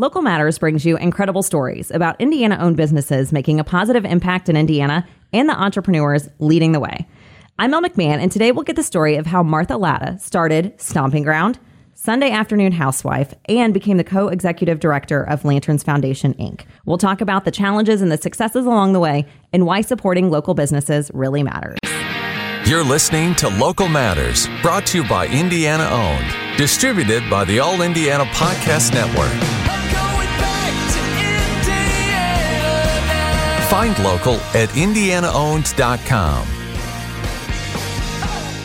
Local Matters brings you incredible stories about Indiana owned businesses making a positive impact in Indiana and the entrepreneurs leading the way. I'm Mel McMahon, and today we'll get the story of how Martha Latta started Stomping Ground, Sunday Afternoon Housewife, and became the co executive director of Lanterns Foundation, Inc. We'll talk about the challenges and the successes along the way and why supporting local businesses really matters. You're listening to Local Matters, brought to you by Indiana Owned, distributed by the All Indiana Podcast Network. Find local at indianaowned.com.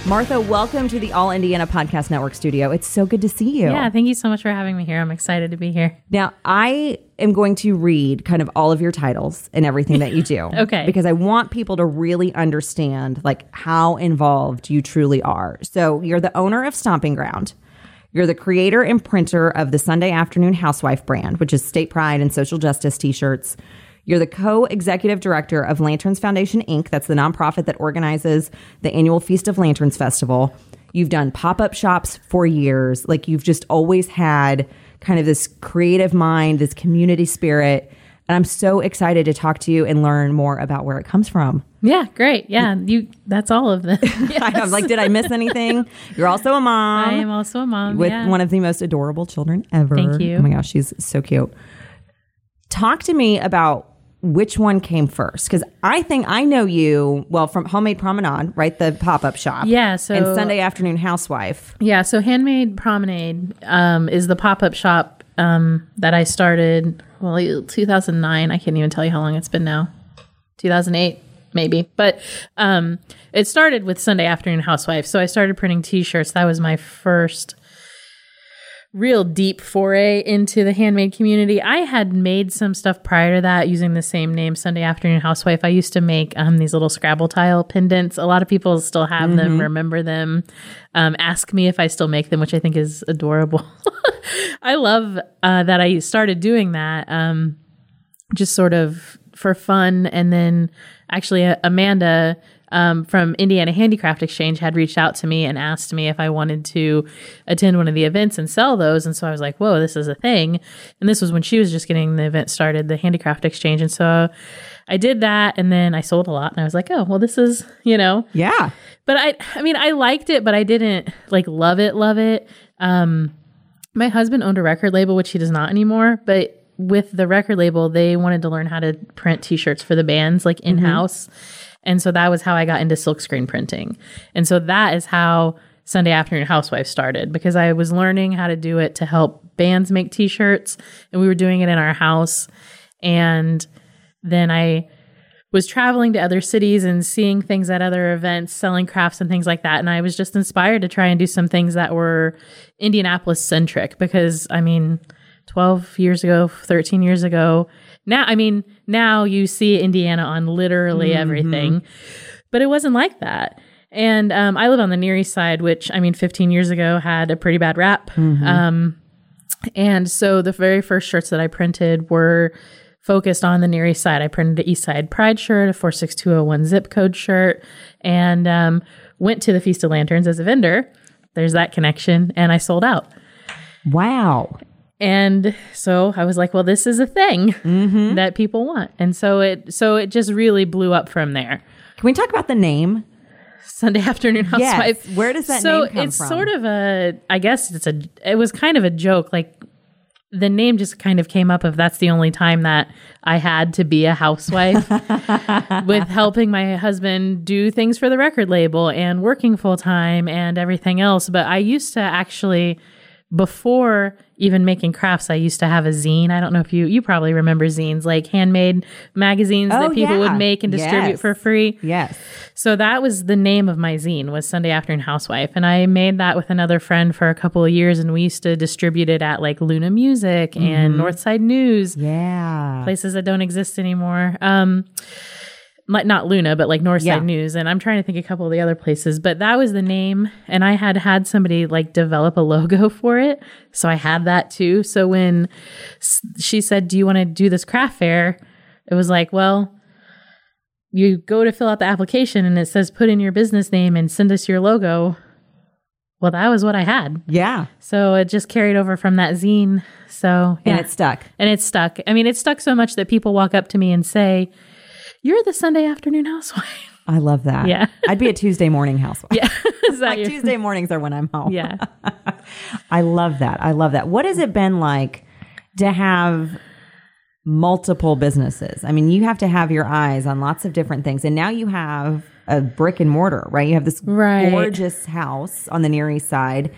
Martha, welcome to the All Indiana Podcast Network studio. It's so good to see you. Yeah, thank you so much for having me here. I'm excited to be here. Now, I am going to read kind of all of your titles and everything that you do. Okay. Because I want people to really understand like how involved you truly are. So, you're the owner of Stomping Ground. You're the creator and printer of the Sunday Afternoon Housewife brand, which is state pride and social justice t-shirts. You're the co executive director of Lanterns Foundation, Inc., that's the nonprofit that organizes the annual Feast of Lanterns Festival. You've done pop up shops for years. Like you've just always had kind of this creative mind, this community spirit. And I'm so excited to talk to you and learn more about where it comes from. Yeah, great. Yeah, you. That's all of them. I'm like, did I miss anything? You're also a mom. I am also a mom with yeah. one of the most adorable children ever. Thank you. Oh my gosh, she's so cute. Talk to me about which one came first because I think I know you well from Homemade Promenade, right? The pop up shop. Yeah, so- and Sunday Afternoon Housewife. Yeah, so Handmade Promenade um, is the pop up shop um, that I started. Well, 2009. I can't even tell you how long it's been now. 2008 maybe but um it started with sunday afternoon housewife so i started printing t-shirts that was my first real deep foray into the handmade community. I had made some stuff prior to that using the same name, Sunday Afternoon Housewife. I used to make um, these little Scrabble tile pendants. A lot of people still have Mm-hmm. them, remember them, um, ask me if I still make them, which I think is adorable. I love uh, that I started doing that um, just sort of for fun. And then actually, uh, Amanda um, from Indiana Handicraft Exchange had reached out to me and asked me if I wanted to attend one of the events and sell those. And so I was like, whoa, this is a thing. And this was when she was just getting the event started, the Handicraft Exchange. And so I did that and then I sold a lot and I was like, oh, well, this is, you know, Yeah. but I, I mean, I liked it, but I didn't like love it, love it. Um, my husband owned a record label, which he does not anymore, but with the record label, they wanted to learn how to print t-shirts for the bands like in-house. And so that was how I got into silkscreen printing. And so that is how Sunday Afternoon Housewife started because I was learning how to do it to help bands make t-shirts and we were doing it in our house. And then I was traveling to other cities and seeing things at other events, selling crafts and things like that. And I was just inspired to try and do some things that were Indianapolis centric because I mean, 12 years ago, 13 years ago, now, I mean, now you see Indiana on literally everything, but it wasn't like that. And um, I live on the Near East Side, which I mean, 15 years ago had a pretty bad rap. Um, and so the very first shirts that I printed were focused on the Near East Side. I printed an East Side Pride shirt, a 46201 zip code shirt, and um, went to the Feast of Lanterns as a vendor. There's that connection. And I sold out. Wow. And so I was like, well, this is a thing mm-hmm. that people want. And so it so it just really blew up from there. Can we talk about the name? Sunday afternoon housewife. Yes. Where does that so name come it's from? sort of a I guess it's a it was kind of a joke. Like the name just kind of came up of that's the only time that I had to be a housewife with helping my husband do things for the record label and working full time and everything else. But I used to actually before even making crafts, I used to have a zine. I don't know if you you probably remember zines, like handmade magazines Oh, that people yeah. would make and distribute Yes. for free. Yes. So that was the name of my zine was Sunday Afternoon Housewife, and I made that with another friend for a couple of years, and we used to distribute it at like Luna Music and Northside News, Yeah. places that don't exist anymore. Um, not Luna, but like Northside Yeah. News, and I'm trying to think a couple of the other places, but that was the name, and I had had somebody like develop a logo for it, so I had that too. So when s- she said, "Do you want to do this craft fair?" It was like, well you go to fill out the application and it says put in your business name and send us your logo well, that was what I had. Yeah. So it just carried over from that zine. So yeah. And it stuck. and it stuck. I mean, it stuck so much that people walk up to me and say, "You're the Sunday afternoon housewife." I love that. Yeah. I'd be a Tuesday morning housewife. Yeah, like your- Tuesday mornings are when I'm home. Yeah. I love that. I love that. What has it been like to have multiple businesses? I mean, you have to have your eyes on lots of different things. And now you have a brick and mortar, right? You have this Right. gorgeous house on the Near East Side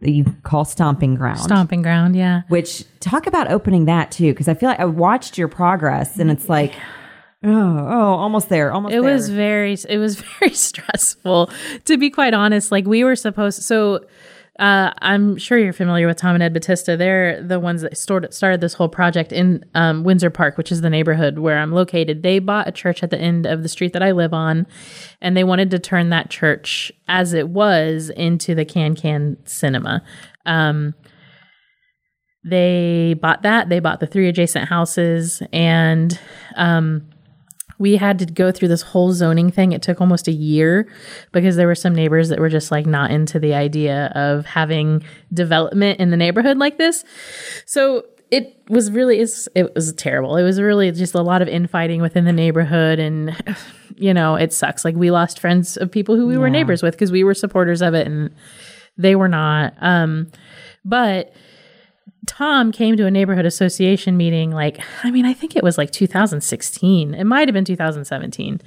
that you call Stomping Ground. Stomping ground. Yeah. Which talk about opening that too, because I feel like I watched your progress and it's like, oh, oh, almost there, almost It there. was very it was very stressful to be quite honest. Like we were supposed so uh, I'm sure you're familiar with Tom and Ed Batista. They're the ones that started started this whole project in um, Windsor Park, which is the neighborhood where I'm located. They bought a church at the end of the street that I live on, and they wanted to turn that church as it was into the Can Can Cinema. Um, they bought that. They bought the three adjacent houses, and um, we had to go through this whole zoning thing. It took almost a year because there were some neighbors that were just like not into the idea of having development in the neighborhood like this. So it was really it was terrible. It was really just a lot of infighting within the neighborhood and you know, it sucks. Like we lost friends of people who we were neighbors with because we were supporters of it and they were not. Um but Tom came to a neighborhood association meeting, like, I mean, I think it was like 2016. It might have been 2017.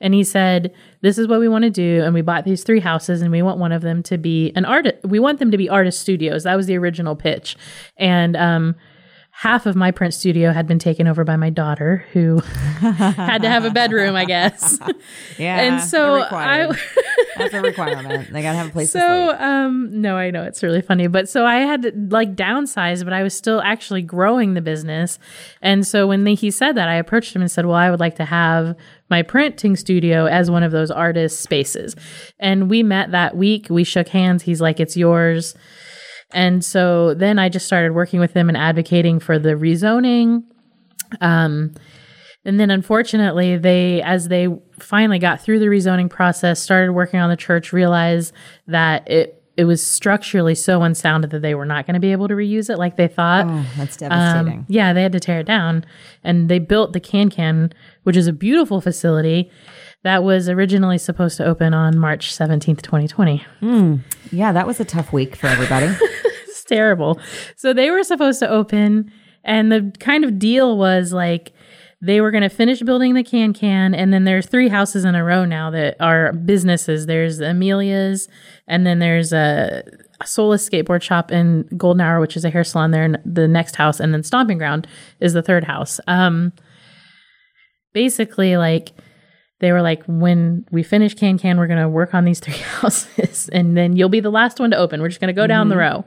And he said, This is what we want to do. And we bought these three houses and we want one of them to be an art. We want them to be artist studios. That was the original pitch. And, um, half of my print studio had been taken over by my daughter who had to have a bedroom, I guess. yeah. and so I, that's a requirement. They got to have a place to so um no i know it's really funny but so i had to like downsize but i was still actually growing the business and so when the, he said that i approached him and said well i would like to have my printing studio as one of those artist spaces and we met that week we shook hands he's like it's yours and so then i just started working with them and advocating for the rezoning um and then unfortunately, they, as they finally got through the rezoning process, started working on the church, realized that it, it was structurally so unsound that they were not going to be able to reuse it like they thought. Oh, that's Um, devastating. yeah, they had to tear it down. And they built the Can Can, which is a beautiful facility that was originally supposed to open on March 17th, 2020. yeah, that was a tough week for everybody. It's terrible. So they were supposed to open, and the kind of deal was like they were going to finish building the Can Can, and then there's three houses in a row now that are businesses. There's Amelia's, and then there's a Solus skateboard shop in Golden Hour, which is a hair salon there in the next house, and then Stomping Ground is the third house. Um, basically, like they were like, when we finish Can Can, we're going to work on these three houses, and then you'll be the last one to open. We're just going to go down the mm-hmm. row.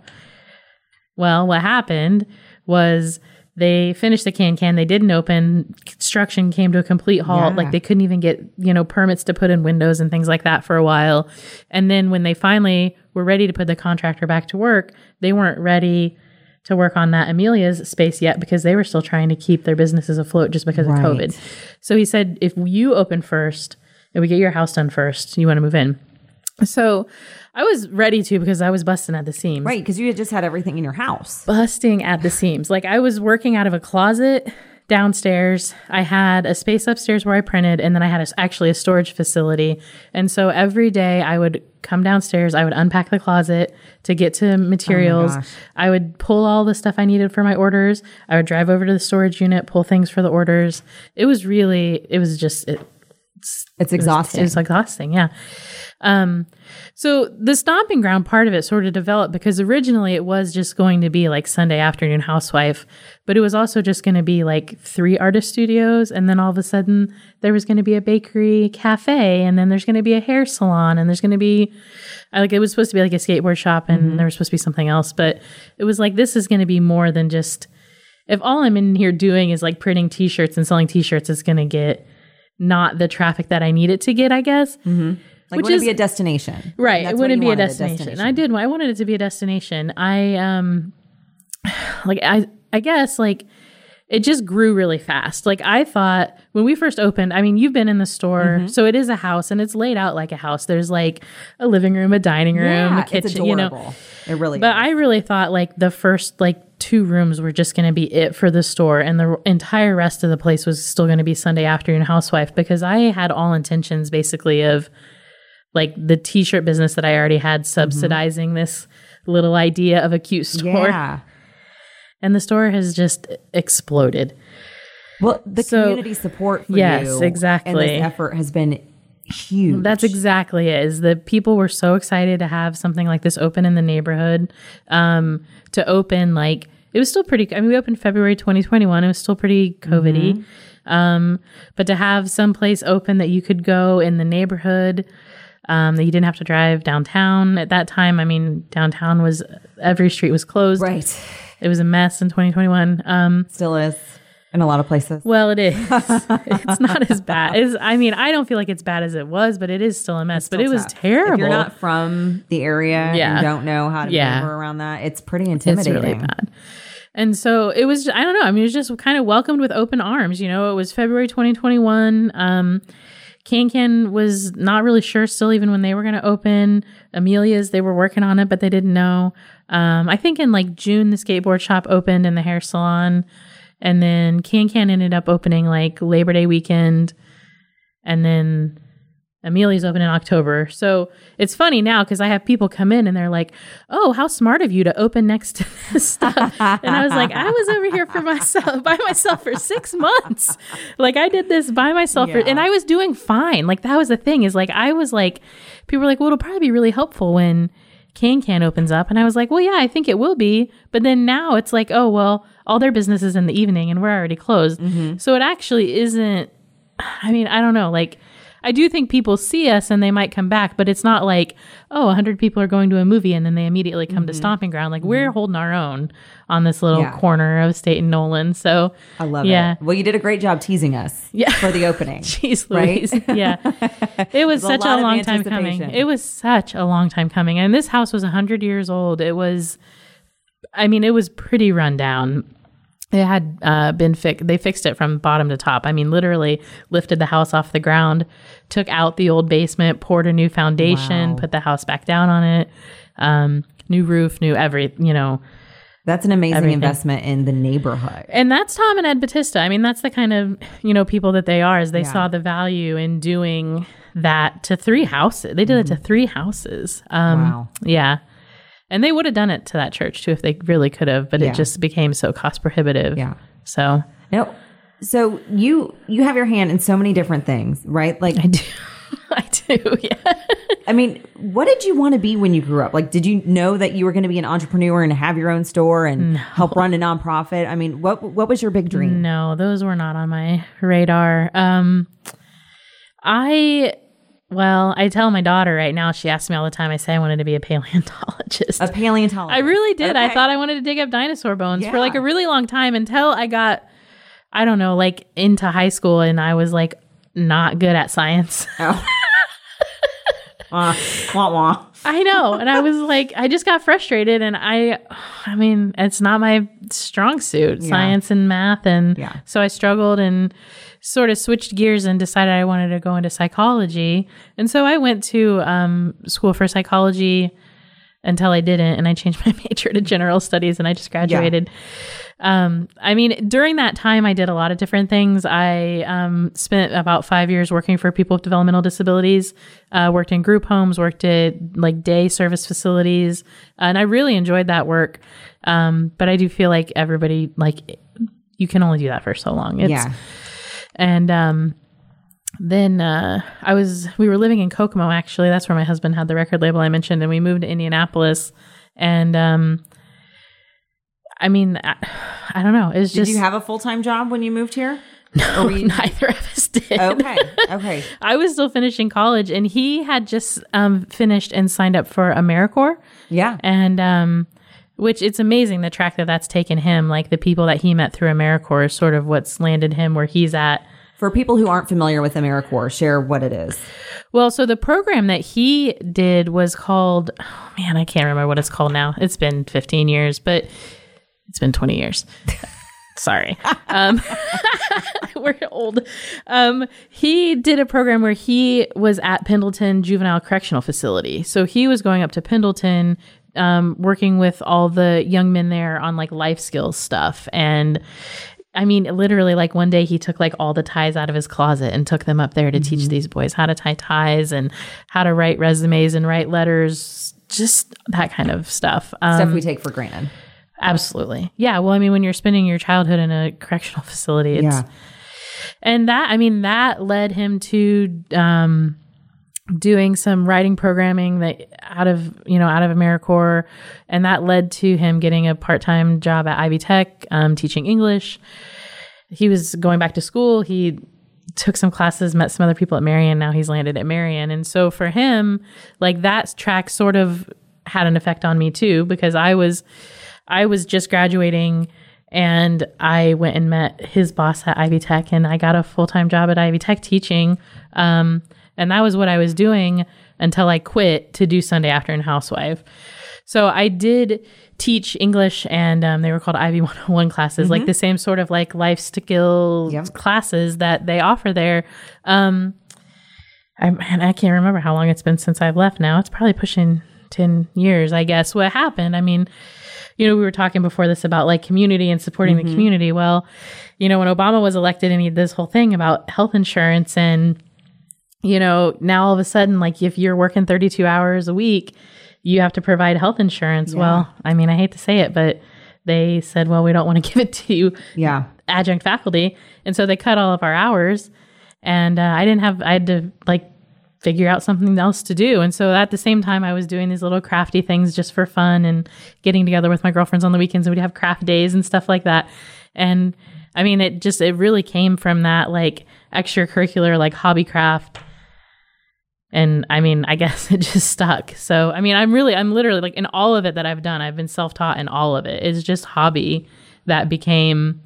Well, what happened was they finished the can can. They didn't open. Construction came to a complete halt. Yeah. Like they couldn't even get you know permits to put in windows and things like that for a while. And then when they finally were ready to put the contractor back to work, they weren't ready to work on that Amelia's space yet because they were still trying to keep their businesses afloat just because Right. of COVID. So he said, if you open first and we get your house done first, you want to move in. So I was ready to because I was busting at the seams right. Because you had just had everything in your house. busting at the seams. Like I was working out of a closet downstairs. I had a space upstairs where I printed, and then I had a, actually a storage facility. And so every day I would come downstairs, I would unpack the closet to get to materials. Oh gosh. I would pull all the stuff I needed for my orders. I would drive over to the storage unit, pull things for the orders. It was really, it was just, it, It's exhausting. it was exhausting, yeah. Um, so the stomping ground part of it sort of developed because originally it was just going to be like Sunday afternoon housewife, but it was also just going to be like three artist studios, and then all of a sudden there was going to be a bakery cafe, and then there's going to be a hair salon, and there's going to be I like it was supposed to be like a skateboard shop, and there was supposed to be something else, but it was like this is going to be more than just if all I'm in here doing is like printing T-shirts and selling T-shirts, it's going to get not the traffic that I need it to get, I guess. like, which would is- be a destination? Right. It wouldn't be a wanted, destination. I did. I wanted it to be a destination. I um like I I guess like it just grew really fast. Like I thought when we first opened, I mean, you've been in the store, Mm-hmm. so it is a house and it's laid out like a house. There's like a living room, a dining room, yeah, a kitchen, it's you know. It really But is. I really thought like the first like two rooms were just going to be it for the store, and the entire rest of the place was still going to be Sunday afternoon housewife because I had all intentions basically of like the t-shirt business that I already had subsidizing this little idea of a cute store, yeah. And the store has just exploded. Well, the So- community support for Yes, you and exactly. this effort has been huge. That's exactly it. Is the people were so excited to have something like this open in the neighborhood. Um, to open like it was still pretty. I mean, we opened February 2021. It was still pretty COVIDy. Um, but to have some place open that you could go in the neighborhood, um, that you didn't have to drive downtown at that time. I mean, downtown was every street was closed. right. It was a mess in 2021. Um, Still is in a lot of places. well, it is. it's not as bad as I mean. I don't feel like it's bad as it was, but it is still a mess. but it was terrible. If you're not from the area Yeah. and don't know how to Yeah. maneuver around that, it's pretty intimidating. it's really bad. And so it was. I don't know. I mean, it was just kind of welcomed with open arms. You know, it was February 2021. Um, Can Can was not really sure still, even when they were going to open. Amelia's, they were working on it, but they didn't know. Um, I think in like June, the skateboard shop opened and the hair salon. And then Can Can ended up opening like Labor Day weekend. And then Amelia's open in October. So it's funny now because I have people come in and they're like, oh, how smart of you to open next to this stuff. and I was like, I was over here for myself, by myself for six months. Like I did this by myself for, and I was doing fine. Like that was the thing is like, I was like, people were like, well, it'll probably be really helpful when Can Can opens up. And I was like, well, yeah, I think it will be. But then now it's like, oh, well, all their business is in the evening and we're already closed. Mm-hmm. So it actually isn't, I mean, I don't know. Like, I do think people see us and they might come back, but it's not like, oh, 100 people are going to a movie and then they immediately come to mm-hmm. Stomping Ground. Like, we're mm-hmm. holding our own on this little Yeah. corner of State and Nowland. So, I love Yeah. it. Well, you did a great job teasing us Yeah. for the opening. Jeez Right? Louise. Yeah. It was There's a such a, long time coming. It was such a long time coming. And this house was 100 years old. It was, I mean, it was pretty run down. It had uh, been fixed. They fixed it from bottom to top. I mean, literally lifted the house off the ground, took out the old basement, poured a new foundation, Wow. put the house back down on it, um, new roof, new every, you know, That's an amazing Everything. investment in the neighborhood. and that's Tom and Ed Batista. I mean, that's the kind of you know people that they are. Is they Yeah. saw the value in doing that to three houses. They did it to three houses. Um, Mm-hmm. Wow. Yeah, and they would have done it to that church too if they really could have, but Yeah. it just became so cost prohibitive. Yeah. So No. So you you have your hand in so many different things, right? Like I do. I do. Yeah. I mean, what did you want to be when you grew up? Like, did you know that you were going to be an entrepreneur and have your own store and help run a nonprofit? I mean, what what was your big dream? No, those were not on my radar. Um, I, well, I tell my daughter right now, she asks me all the time, I say I wanted to be a paleontologist. A paleontologist. I really did. I thought I wanted to dig up dinosaur bones for like a really long time until I got, I don't know, like into high school and I was like not good at science. Oh. uh, wah wah. I know. And I was like, I just got frustrated and I, I mean, it's not my strong suit, science and math. And Yeah. so I struggled and sort of switched gears and decided I wanted to go into psychology. And so I went to um, school for psychology until I didn't. And I changed my major to general studies and I just graduated. Um, I mean, during that time, I did a lot of different things. I um, spent about five years working for people with developmental disabilities, uh, worked in group homes, worked at like day service facilities, and I really enjoyed that work. Um, but I do feel like everybody, like, you can only do that for so long. It's, Yeah. And um, then uh, I was we were living in Kokomo actually. That's where my husband had the record label I mentioned, and we moved to Indianapolis. And um, I mean, I, I don't know. It's Did just you have a full time job when you moved here? no, neither of us did. Okay. Okay. I was still finishing college, and he had just um, finished and signed up for AmeriCorps Yeah. and um which it's amazing the track that that's taken him like the people that he met through americorps is sort of what's landed him where he's at For people who aren't familiar with AmeriCorps, share what it is. well so the program that he did was called oh man i can't remember what it's called now it's been 15 years but it's been 20 years Sorry. Um, we're old. Um, he did a program where he was at Pendleton Juvenile Correctional Facility. So he was going up to Pendleton, um, working with all the young men there on like life skills stuff. And I mean, literally, like one day he took like all the ties out of his closet and took them up there to teach these boys how to tie ties and how to write resumes and write letters, just that kind of stuff. Um, Stuff we take for granted. Absolutely. Yeah. Well, I mean, when you're spending your childhood in a correctional facility, it's, Yeah. and that, I mean, that led him to, um, doing some writing programming that out of, you know, out of AmeriCorps. And that led to him getting a part-time job at Ivy Tech, um, teaching English. He was going back to school. He took some classes, met some other people at Marion. Now he's landed at Marion. And so for him, like that track sort of had an effect on me too, because I was, I was just graduating and I went and met his boss at Ivy Tech and I got a full time job at Ivy Tech teaching. Um, and that was what I was doing until I quit to do Sunday afternoon housewife. So I did teach English and um, they were called Ivy 101 classes, like the same sort of like life skills Yep. classes that they offer there. Um, I, man, I can't remember how long it's been since I've left now. It's probably pushing 10 years, I guess. What happened? I mean, you know, we were talking before this about like community and supporting the community. Well, you know, when Obama was elected and he did this whole thing about health insurance and, you know, now all of a sudden, like if you're working 32 hours a week, you have to provide health insurance. Well, I mean, I hate to say it, but they said, well, we don't want to give it to you Yeah. adjunct faculty. And so they cut all of our hours. And uh, I didn't have, I had to like figure out something else to do. And so at the same time, I was doing these little crafty things just for fun and getting together with my girlfriends on the weekends. And we'd have craft days and stuff like that. And I mean, it just, it really came from that like extracurricular, like hobby craft. And I mean, I guess it just stuck. So, I mean, I'm really, I'm literally like in all of it that I've done, I've been self taught in all of it. It's just hobby that became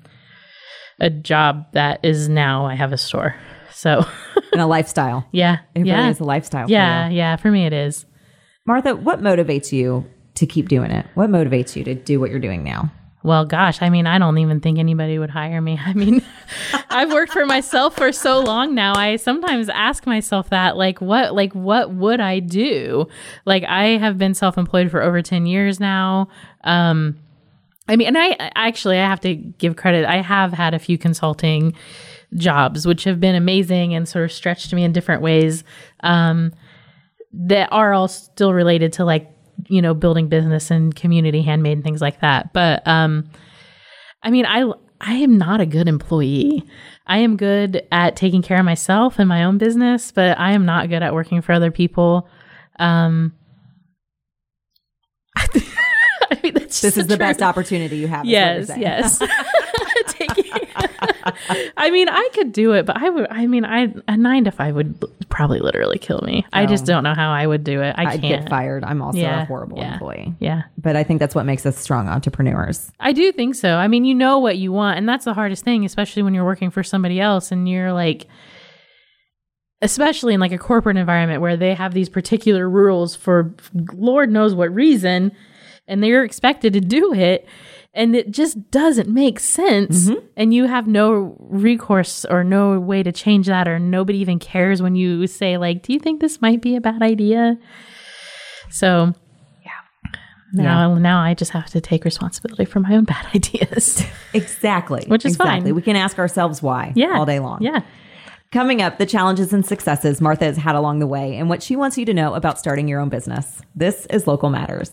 a job that is now I have a store. So, And a lifestyle. yeah. It yeah. really is a lifestyle. yeah. you. Yeah. For me, it is. Martha, what motivates you to keep doing it? What motivates you to do what you're doing now? Well, gosh, I mean, I don't even think anybody would hire me. I mean, I've worked for myself for so long now. I sometimes ask myself that, like, what, like, what would I do? Like, I have been self-employed for over ten years now. Um, I mean, and I I- actually I have to give credit. I have had a few consulting jobs, which have been amazing and sort of stretched me in different ways. Um, that are all still related to like you know building business and community handmade and things like that but um i mean i i am not a good employee i am good at taking care of myself and my own business but i am not good at working for other people um I mean, that's This is the truth. best opportunity you have. Yes, yes. I mean, I could do it, but I would. I mean, I a nine to five would l- probably literally kill me. I just oh. don't know how I would do it. I I'd can't. get fired. I'm also Yeah, a horrible yeah. employee. Yeah, But I think that's what makes us strong entrepreneurs. I do think so. I mean, you know what you want, and that's the hardest thing, especially when you're working for somebody else and you're like, especially in like a corporate environment where they have these particular rules for Lord knows what reason, and they're expected to do it. And it just doesn't make sense. Mm-hmm. And you have no recourse or no way to change that, or nobody even cares when you say, like, do you think this might be a bad idea? So, yeah. Now, now I just have to take responsibility for my own bad ideas. Exactly. Which is exactly. fine. We can ask ourselves why Yeah. all day long. Yeah. Coming up, the challenges and successes Martha has had along the way and what she wants you to know about starting your own business. This is Local Matters.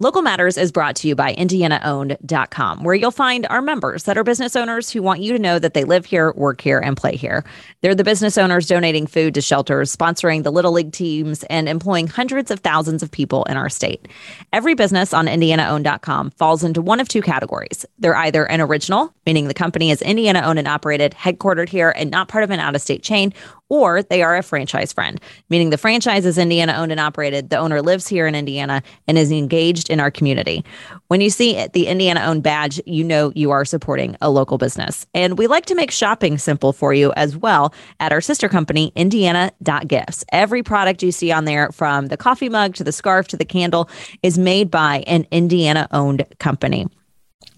Local Matters is brought to you by IndianaOwned.com, where you'll find our members that are business owners who want you to know that they live here, work here, and play here. They're the business owners donating food to shelters, sponsoring the Little League teams, and employing hundreds of thousands of people in our state. Every business on IndianaOwned.com falls into one of two categories. They're either an original, meaning the company is Indiana owned and operated, headquartered here, and not part of an out of state chain, or they are a franchise friend, meaning the franchise is Indiana owned and operated. The owner lives here in Indiana and is engaged in our community. When you see the Indiana owned badge, you know you are supporting a local business. And we like to make shopping simple for you as well at our sister company, Indiana.gifts. Every product you see on there, from the coffee mug to the scarf to the candle, is made by an Indiana owned company.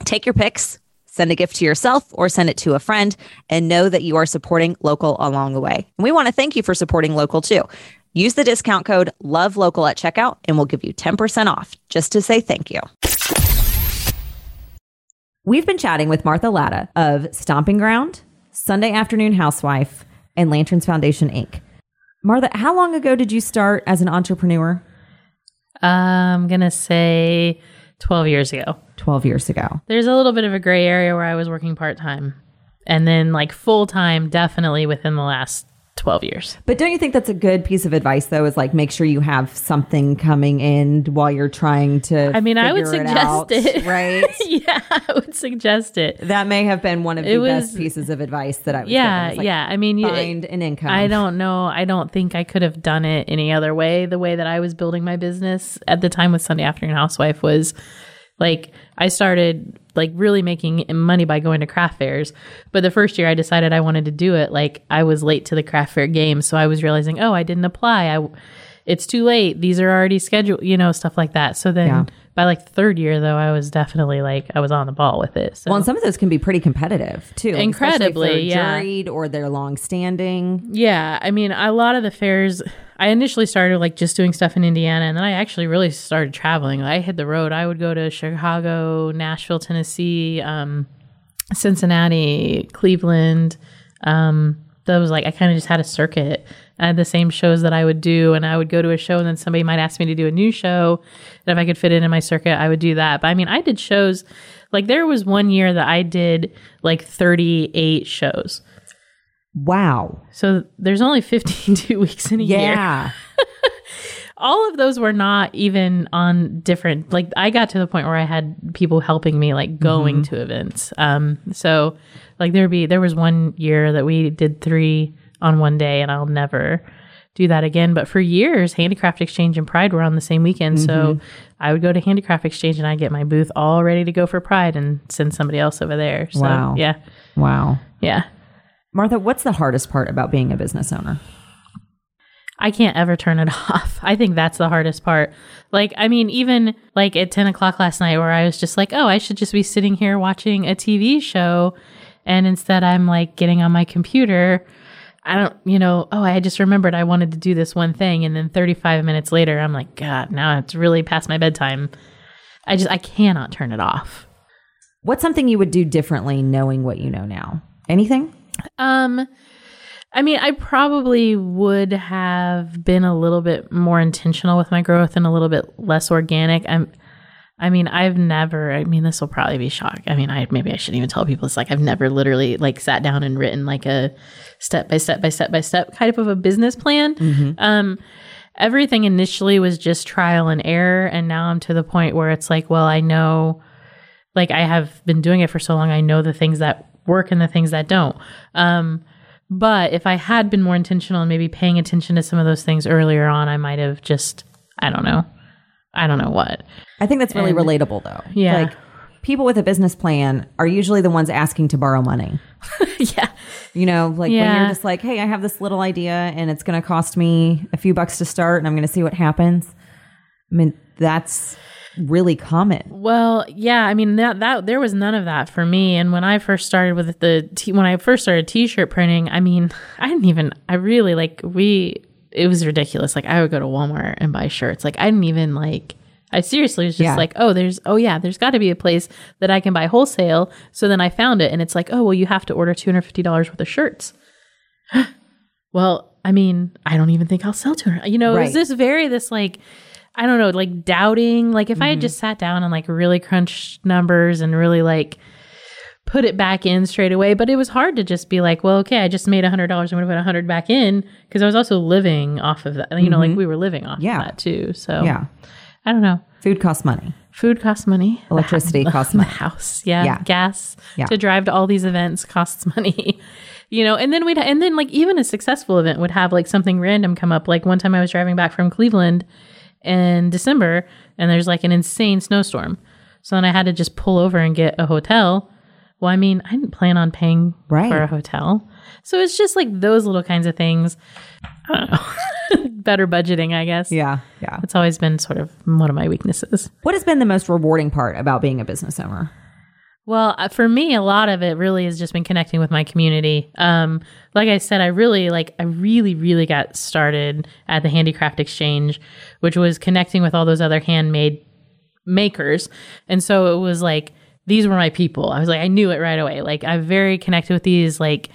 Take your picks Send a gift to yourself or send it to a friend and know that you are supporting local along the way. And we want to thank you for supporting local too. Use the discount code Love Local at checkout and we'll give you 10% off just to say thank you. We've been chatting with Martha Latta of Stomping Ground, Sunday Afternoon Housewife, and Lanterns Foundation Inc. Martha, how long ago did you start as an entrepreneur? I'm going to say 12 years ago. 12 years ago. There's a little bit of a gray area where I was working part time. And then, like, full time, definitely within the last 12 years. But don't you think that's a good piece of advice, though? Is like make sure you have something coming in while you're trying to. I mean, I would figure it suggest out, it. right? yeah, I would suggest it. That may have been one of the was- best pieces of advice that I was Yeah, given. It's like, yeah. I mean, you, Find an income. I don't know. I don't think I could have done it any other way. The way that I was building my business at the time with Sunday Afternoon Housewife was like I started like really making money by going to craft fairs. But the first year I decided I wanted to do it, like I was late to the craft fair game, so I was realizing, oh, I didn't apply. I it's too late. These are already scheduled, you know, stuff like that. So then Yeah. by like third year though, I was definitely like I was on the ball with it. So Well, and some of those can be pretty competitive too. Incredibly, yeah. Juried or they're long standing. Yeah, I mean, a lot of the fairs. I initially started like just doing stuff in Indiana, and then I actually really started traveling. I hit the road. I would go to Chicago, Nashville, Tennessee, um, Cincinnati, Cleveland. Um, those like I kind of just had a circuit. I had the same shows that I would do, and I would go to a show, and then somebody might ask me to do a new show, and if I could fit it in my circuit, I would do that. But I mean, I did shows. Like there was one year that I did like 38 shows. Wow. So there's only 52 weeks in a year. Yeah. All of those were not even on different like I got to the point where I had people helping me like going to events. Um so like there'd be there was one year that we did 3 on one day and I'll never do that again, but for years Handicraft Exchange and Pride were on the same weekend. So I would go to Handicraft Exchange and I get my booth all ready to go for Pride and send somebody else over there. So Wow. yeah. wow. Yeah. Martha, what's the hardest part about being a business owner? I can't ever turn it off. I think that's the hardest part. Like, I mean, even like at 10 o'clock last night, where I was just like, oh, I should just be sitting here watching a TV show. And instead, I'm like getting on my computer. I don't, you know, oh, I just remembered I wanted to do this one thing. And then 35 minutes later, I'm like, God, now it's really past my bedtime. I just, I cannot turn it off. What's something you would do differently knowing what you know now? Anything? Um, I mean, I probably would have been a little bit more intentional with my growth and a little bit less organic. I'm, I mean, I've never. I mean, this will probably be shock. I mean, I maybe I shouldn't even tell people. It's like I've never literally like sat down and written like a step by step by step by step kind of a business plan. Um, everything initially was just trial and error, and now I'm to the point where it's like, well, I know like I have been doing it for so long, I know the things that work and the things that don't. Um, but if I had been more intentional and maybe paying attention to some of those things earlier on, I might have just, I don't know. I don't know what. I think that's really relatable though. Yeah. Like people with a business plan are usually the ones asking to borrow money. yeah. You know, like when you're just like, hey, I have this little idea and it's going to cost me a few bucks to start and I'm going to see what happens. I mean, that's really common. Well, yeah, I mean that that there was none of that for me. And when I first started with the t- when I first started t-shirt printing, I mean, I didn't even I really like we it was ridiculous. Like I would go to Walmart and buy shirts. Like I didn't even like I seriously was just Yeah. like, oh, there's oh yeah, there's got to be a place that I can buy wholesale. So then I found it and it's like, oh, well, you have to order $250 worth of shirts. well, I mean, I don't even think I'll sell 200. You know, it was this very this like I don't know, like doubting. Like if I had mm-hmm. just sat down and like really crunched numbers and really like put it back in straight away, but it was hard to just be like, well, okay, I just made a hundred dollars. I'm gonna put a hundred back in because I was also living off of that. You know, like mm-hmm. we were living off Yeah. of that too. So Yeah. I don't know. Food costs money. Food costs money. Electricity hou- costs the money. house, yeah. Yeah. Gas Yeah. to drive to all these events costs money. you know, and then we'd and then like even a successful event would have like something random come up. Like one time I was driving back from Cleveland in December and there's like an insane snowstorm. So then I had to just pull over and get a hotel. Well, I mean, I didn't plan on paying Right. for a hotel. So it's just like those little kinds of things. I don't know. Better budgeting, I guess. Yeah. Yeah. It's always been sort of one of my weaknesses. What has been the most rewarding part about being a business owner? Well, uh, for me, a lot of it really has just been connecting with my community. Um, like I said, I really like I really really got started at the Handicraft Exchange, which was connecting with all those other handmade makers, and so it was like these were my people. I was like I knew it right away. Like I'm very connected with these like,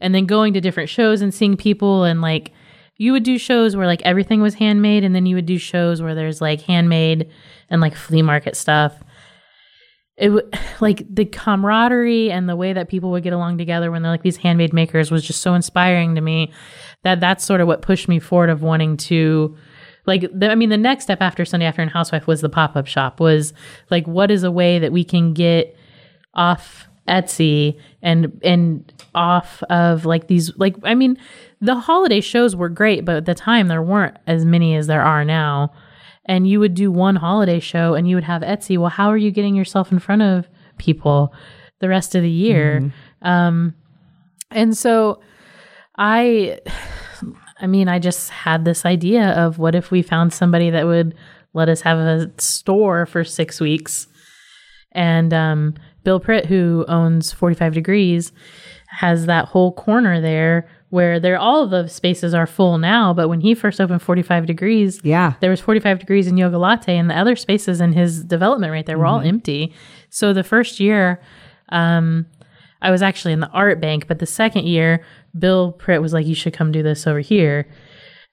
and then going to different shows and seeing people and like you would do shows where like everything was handmade, and then you would do shows where there's like handmade and like flea market stuff it like the camaraderie and the way that people would get along together when they're like these handmade makers was just so inspiring to me that that's sort of what pushed me forward of wanting to like the, i mean the next step after sunday afternoon housewife was the pop-up shop was like what is a way that we can get off etsy and and off of like these like i mean the holiday shows were great but at the time there weren't as many as there are now and you would do one holiday show and you would have Etsy. Well, how are you getting yourself in front of people the rest of the year? Mm-hmm. Um, and so I, I mean, I just had this idea of what if we found somebody that would let us have a store for six weeks. And um, Bill Pritt, who owns 45 Degrees, has that whole corner there where there all of the spaces are full now but when he first opened 45 degrees yeah. there was 45 degrees in yoga latte and the other spaces in his development right there were mm-hmm. all empty. So the first year um, i was actually in the art bank but the second year bill pritt was like you should come do this over here.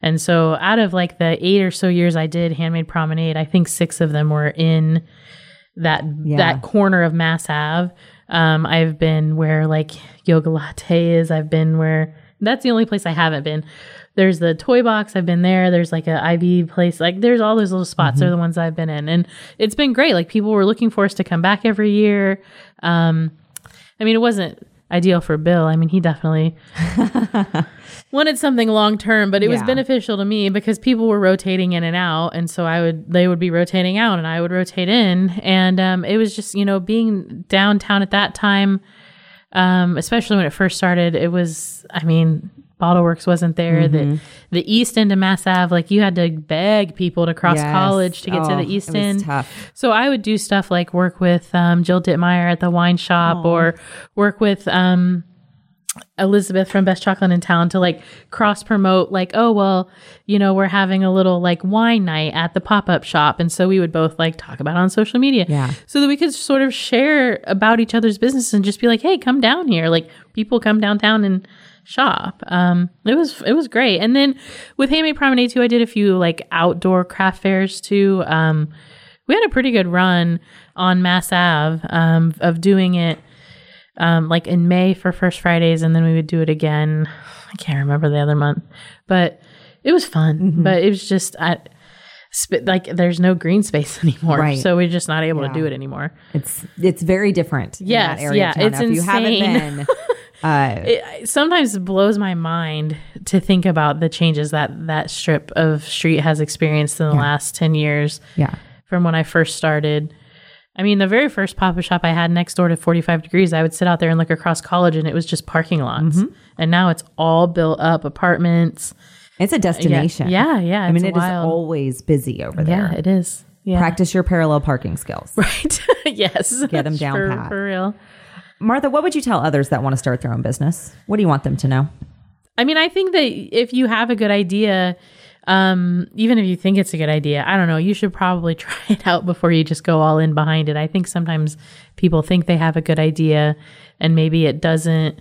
And so out of like the eight or so years i did handmade promenade i think six of them were in that yeah. that corner of mass ave. Um, i've been where like yoga latte is. I've been where that's the only place I haven't been. There's the toy box. I've been there. There's like a IV place. Like there's all those little spots. Mm-hmm. They're the ones I've been in, and it's been great. Like people were looking for us to come back every year. Um, I mean, it wasn't ideal for Bill. I mean, he definitely wanted something long term, but it yeah. was beneficial to me because people were rotating in and out, and so I would they would be rotating out, and I would rotate in, and um, it was just you know being downtown at that time um, especially when it first started. It was, I mean, Bottleworks wasn't there. Mm-hmm. The the East End of Mass Ave, like you had to beg people to cross yes. college to get oh, to the oh, East End. So I would do stuff like work with um, Jill Ditmire at the wine shop, or work with um, Elizabeth from Best Chocolate in Town to like cross promote, like, oh, well, you know, we're having a little like wine night at the pop up shop. And so we would both like talk about on social media. Yeah. So that we could sort of share about each other's business and just be like, hey, come down here. Like people come downtown and shop. Um, it was, it was great. And then with Handmade Promenade too, I did a few like outdoor craft fairs too. Um, we had a pretty good run on Mass Ave um, of doing it um, like in May for First Fridays, and then we would do it again. I can't remember the other month, but it was fun. Mm-hmm. But it was just I, like there's no green space anymore, right. so we're just not able yeah. to do it anymore. It's it's very different. Yes, yeah, it's insane. If you haven't been. Uh, it sometimes blows my mind to think about the changes that that strip of street has experienced in the yeah. last 10 years. Yeah. From when I first started. I mean, the very first pop up shop I had next door to 45 degrees, I would sit out there and look across college and it was just parking lots. Mm-hmm. And now it's all built up apartments. It's a destination. Yeah, yeah. yeah I mean, it wild. is always busy over there. Yeah, it is. Yeah. Practice your parallel parking skills. Right. yes. Get them down for, pat. For real. Martha, what would you tell others that want to start their own business? What do you want them to know? I mean, I think that if you have a good idea, um, even if you think it's a good idea, I don't know, you should probably try it out before you just go all in behind it. I think sometimes people think they have a good idea and maybe it doesn't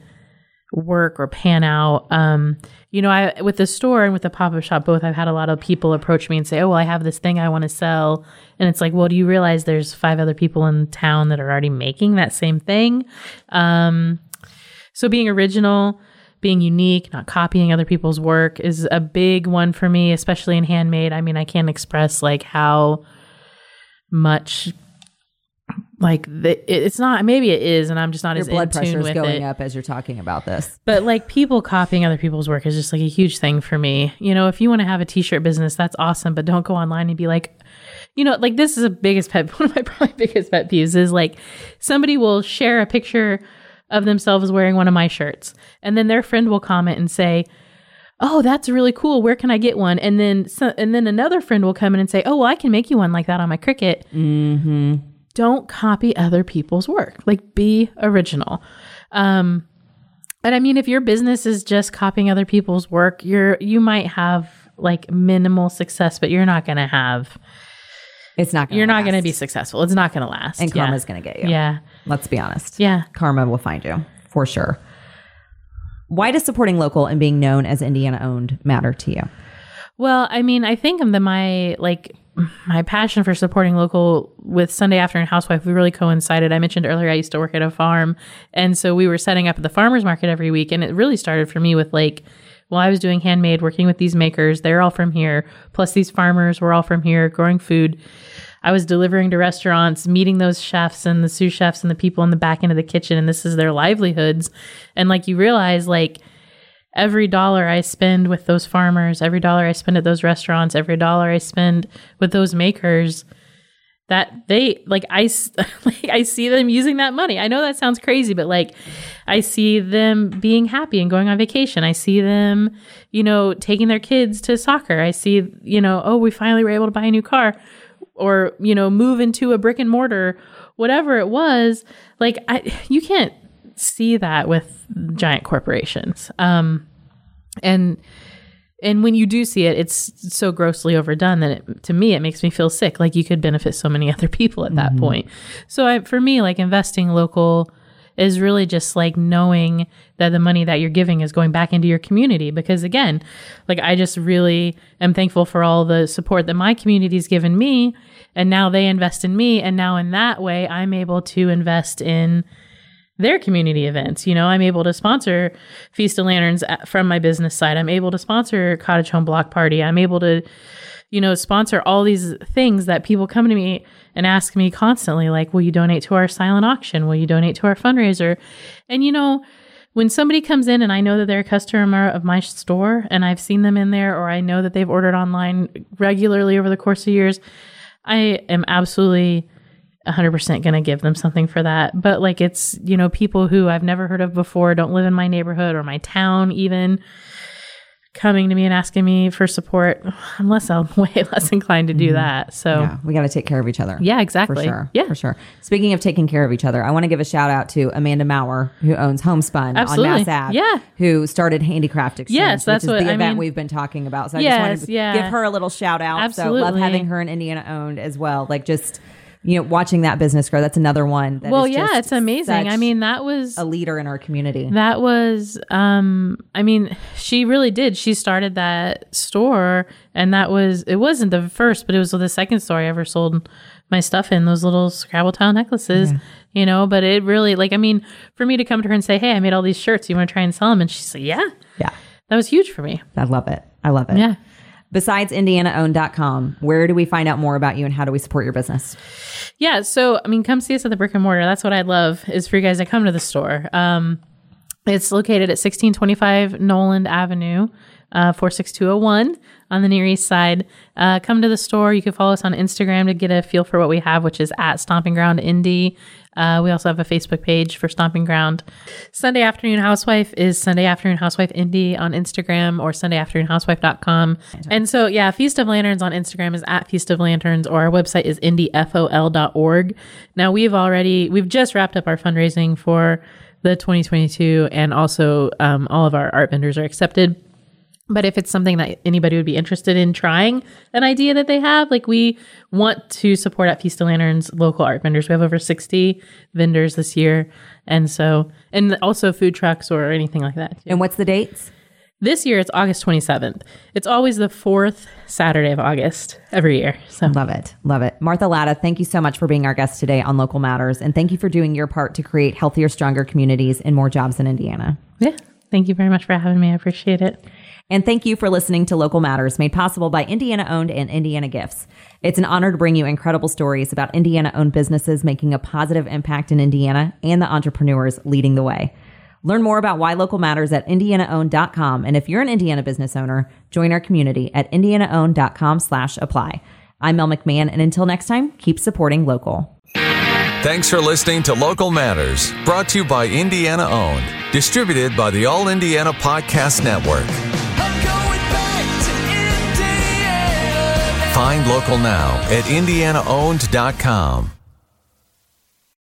work or pan out. Um, you know, I with the store and with the pop up shop, both I've had a lot of people approach me and say, "Oh, well, I have this thing I want to sell," and it's like, "Well, do you realize there's five other people in town that are already making that same thing?" Um, so being original, being unique, not copying other people's work is a big one for me, especially in handmade. I mean, I can't express like how much like the, it's not maybe it is and i'm just not Your as blood in pressure tune is going it. up as you're talking about this but like people copying other people's work is just like a huge thing for me you know if you want to have a t-shirt business that's awesome but don't go online and be like you know like this is a biggest pet one of my probably biggest pet peeves is like somebody will share a picture of themselves wearing one of my shirts. And then their friend will comment and say, "Oh, that's really cool. Where can I get one?" And then so, and then another friend will come in and say, "Oh, well, I can make you one like that on my Cricut." Mm-hmm. don't copy other people's work. Like be original. Um, and I mean, if your business is just copying other people's work, you're you might have like minimal success, but you're not going to have. It's not. Gonna You're not last. going to be successful. It's not going to last. and Yeah. karma's going to get you. Yeah. Let's be honest. Yeah. Karma will find you for sure. Why does supporting local and being known as Indiana owned matter to you? Well, I mean, I think that my like my passion for supporting local with Sunday Afternoon Housewife we really coincided. I mentioned earlier I used to work at a farm, and so we were setting up at the farmers market every week, and it really started for me with like. I was doing handmade, working with these makers. They're all from here. Plus, these farmers were all from here, growing food. I was delivering to restaurants, meeting those chefs and the sous chefs and the people in the back end of the kitchen, and this is their livelihoods. And like you realize, like every dollar I spend with those farmers, every dollar I spend at those restaurants, every dollar I spend with those makers, that they like I like I see them using that money. I know that sounds crazy, but like I see them being happy and going on vacation. I see them, you know, taking their kids to soccer. I see, you know, oh, we finally were able to buy a new car or, you know, move into a brick and mortar, whatever it was. Like I you can't see that with giant corporations. Um and and when you do see it it's so grossly overdone that it, to me it makes me feel sick. Like you could benefit so many other people at that mm-hmm. point. So I, for me like investing local is really just like knowing that the money that you're giving is going back into your community. Because again like i just really am thankful for all the support that my community's given me. And now they invest in me. And now in that way i'm able to invest in their community events. You know, I'm able to sponsor Feast of Lanterns at- from my business side. I'm able to sponsor Cottage Home Block Party. I'm able to, you know, sponsor all these things that people come to me and ask me constantly, like, will you donate to our silent auction? Will you donate to our fundraiser? And, you know, when somebody comes in and I know that they're a customer of my store and I've seen them in there or I know that they've ordered online regularly over the course of years, I am absolutely 100% going to give them something for that. But like it's, you know, people who I've never heard of before, don't live in my neighborhood or my town even coming to me and asking me for support. I'm less, I'm way less inclined to do mm-hmm. that. So Yeah, we got to take care of each other. yeah, exactly. For sure. Yeah. For sure. Speaking of taking care of each other, I want to give a shout out to Amanda Maurer, who owns Homespun Absolutely. on Mass Ave. Yeah. Who started Handicraft Exchange. Yes, that's which is what- the I event mean- we've been talking about. So I Yes, just wanted to yeah. give her a little shout out. So love having her in Indiana owned as well. Like just, you know, watching that business grow. That's another one. That well, yeah, it's amazing. I mean, that was a leader in our community. That was, um, I mean, she really did. She started that store, and that was, it wasn't the first, but it was the second store I ever sold my stuff in those little Scrabble tile necklaces, you know. But it really, like, I mean, for me to come to her and say, Hey, I made all these shirts. You want to try and sell them? And she's like, Yeah, yeah. that was huge for me. I love it. I love it. Yeah. Besides IndianaOwned.com, where do we find out more about you and how do we support your business? Yeah. So, I mean, come see us at the brick and mortar. That's what I'd love is for you guys to come to the store. Um, it's located at 1625 Nowland Avenue, uh, 46201 on the Near East Side. Uh, come to the store. You can follow us on Instagram to get a feel for what we have, which is at Stomping Ground Indie. Uh, we also have a Facebook page for Stomping Ground. Sunday Afternoon Housewife is Sunday Afternoon Housewife Indie on Instagram or SundayAfternoonHousewife.com. And so, yeah, Feast of Lanterns on Instagram is at Feast of Lanterns or our website is indiefol.org. Now, we've already, we've just wrapped up our fundraising for the 2022 and also um, all of our art vendors are accepted. But if it's something that anybody would be interested in trying an idea that they have, like we want to support at Feast of Lanterns local art vendors. We have over 60 vendors this year. And so, and also food trucks or anything like that. And what's the dates? This year it's August 27th. It's always the fourth Saturday of August every year. So Love it. Love it. Martha Latta, thank you so much for being our guest today on Local Matters. And thank you for doing your part to create healthier, stronger communities and more jobs in Indiana. yeah, thank you very much for having me. I appreciate it. And thank you for listening to Local Matters, made possible by Indiana owned and Indiana Gifts. It's an honor to bring you incredible stories about Indiana owned businesses making a positive impact in Indiana and the entrepreneurs leading the way. Learn more about why local matters at indianaowned.com. And if you're an Indiana business owner, join our community at indianaowned.com slash apply. I'm Mel McMahon, and until next time, keep supporting local. Thanks for listening to Local Matters, brought to you by Indiana Owned, distributed by the All Indiana Podcast Network. Find local now at indianaowned.com.